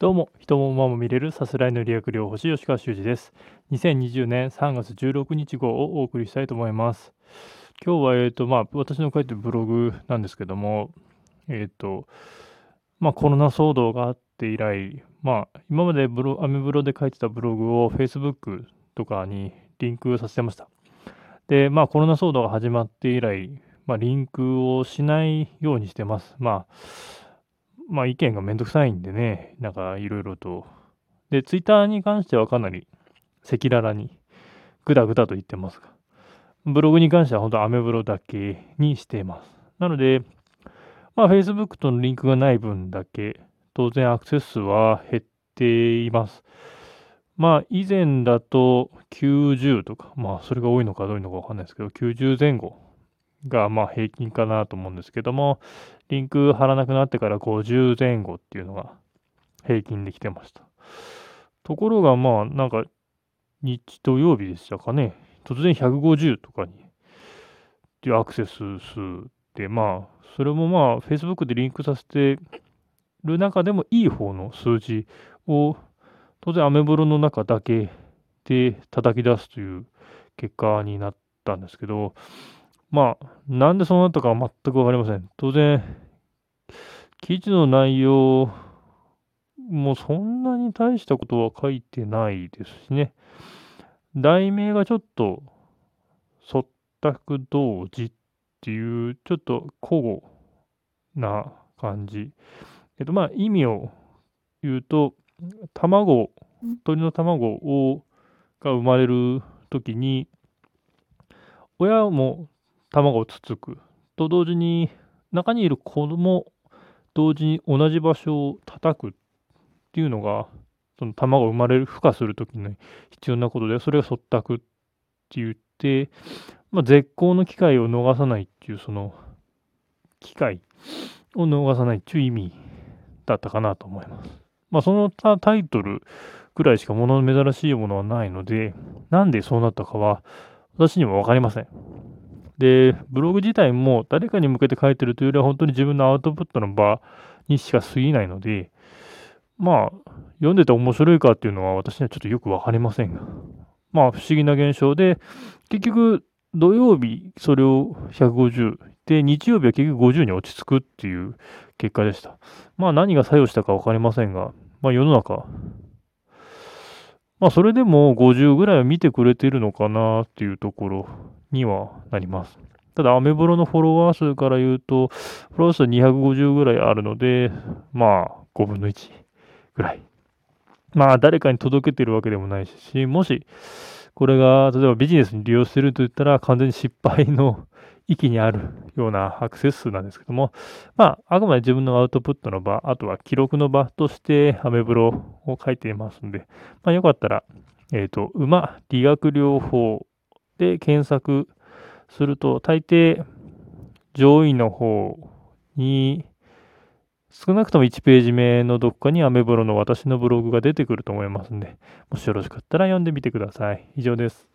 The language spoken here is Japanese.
どうも、人も馬も見れるさすらいの理学療法士吉川修司です。2020年3月16日号をお送りしたいと思います。今日は、えっ、と、まあ、私の書いてるブログなんですけども、えっ、と、まあ、コロナ騒動があって以来、まあ、今までブロアメブロで書いてたブログを Facebook とかにリンクさせてました。で、まあ、コロナ騒動が始まって以来、まあ、リンクをしないようにしてます。まあ、まあ意見がめんどくさいんでね、なんかいろいろと。で、ツイッターに関してはかなり赤裸々にぐだぐだと言ってますが、ブログに関しては本当アメブロだけにしています。なので、まあ Facebook とのリンクがない分だけ、当然アクセス数は減っています。まあ以前だと90とか、まあそれが多いのかどういうのかわかんないですけど、90前後がまあ平均かなと思うんですけども、リンク貼らなくなってから50前後っていうのが平均できてました。ところがまあなんか日土曜日でしたかね、突然150とかにっていうアクセス数でまあそれもまあ Facebook でリンクさせてる中でもいい方の数字を当然アメブロの中だけで叩き出すという結果になったんですけど、まあ、なんでそうなったかは全くわかりません。当然、記事の内容もそんなに大したことは書いてないですしね。題名がちょっと、そったく同時っていう、ちょっと古語な感じ。えっと、まあ、意味を言うと、卵、鳥の卵をが生まれるときに、親も卵をつつくと同時に中にいる子供同時に同じ場所を叩くっていうのがその卵を生まれる孵化する時に必要なことでそれが即託って言って、まあ、絶好の機会を逃さないっていうその機会を逃さないっていう意味だったかなと思います。まあそのタイトルぐらいしか物の珍しいものはないのでなんでそうなったかは私にも分かりません。で、ブログ自体も誰かに向けて書いてるというよりは本当に自分のアウトプットの場にしか過ぎないので、まあ、読んでて面白いかっていうのは私にはちょっとよくわかりませんが、まあ不思議な現象で、結局土曜日それを150、で、日曜日は結局50に落ち着くっていう結果でした。まあ何が作用したかわかりませんが、まあ世の中、まあそれでも50ぐらいは見てくれてるのかなっていうところ。にはなります。ただ、アメブロのフォロワー数から言うと、フォロワー数250ぐらいあるので、まあ、5分の1ぐらい。まあ、誰かに届けてるわけでもないし、もし、これが、例えばビジネスに利用してると言ったら、完全に失敗の域にあるようなアクセス数なんですけども、まあ、あくまで自分のアウトプットの場、あとは記録の場として、アメブロを書いていますんで、まあ、よかったら、えっ、ー、と、馬理学療法で検索すると、大抵上位の方に、少なくとも1ページ目のどっかにアメブロの私のブログが出てくると思いますんで、もしよろしかったら読んでみてください。以上です。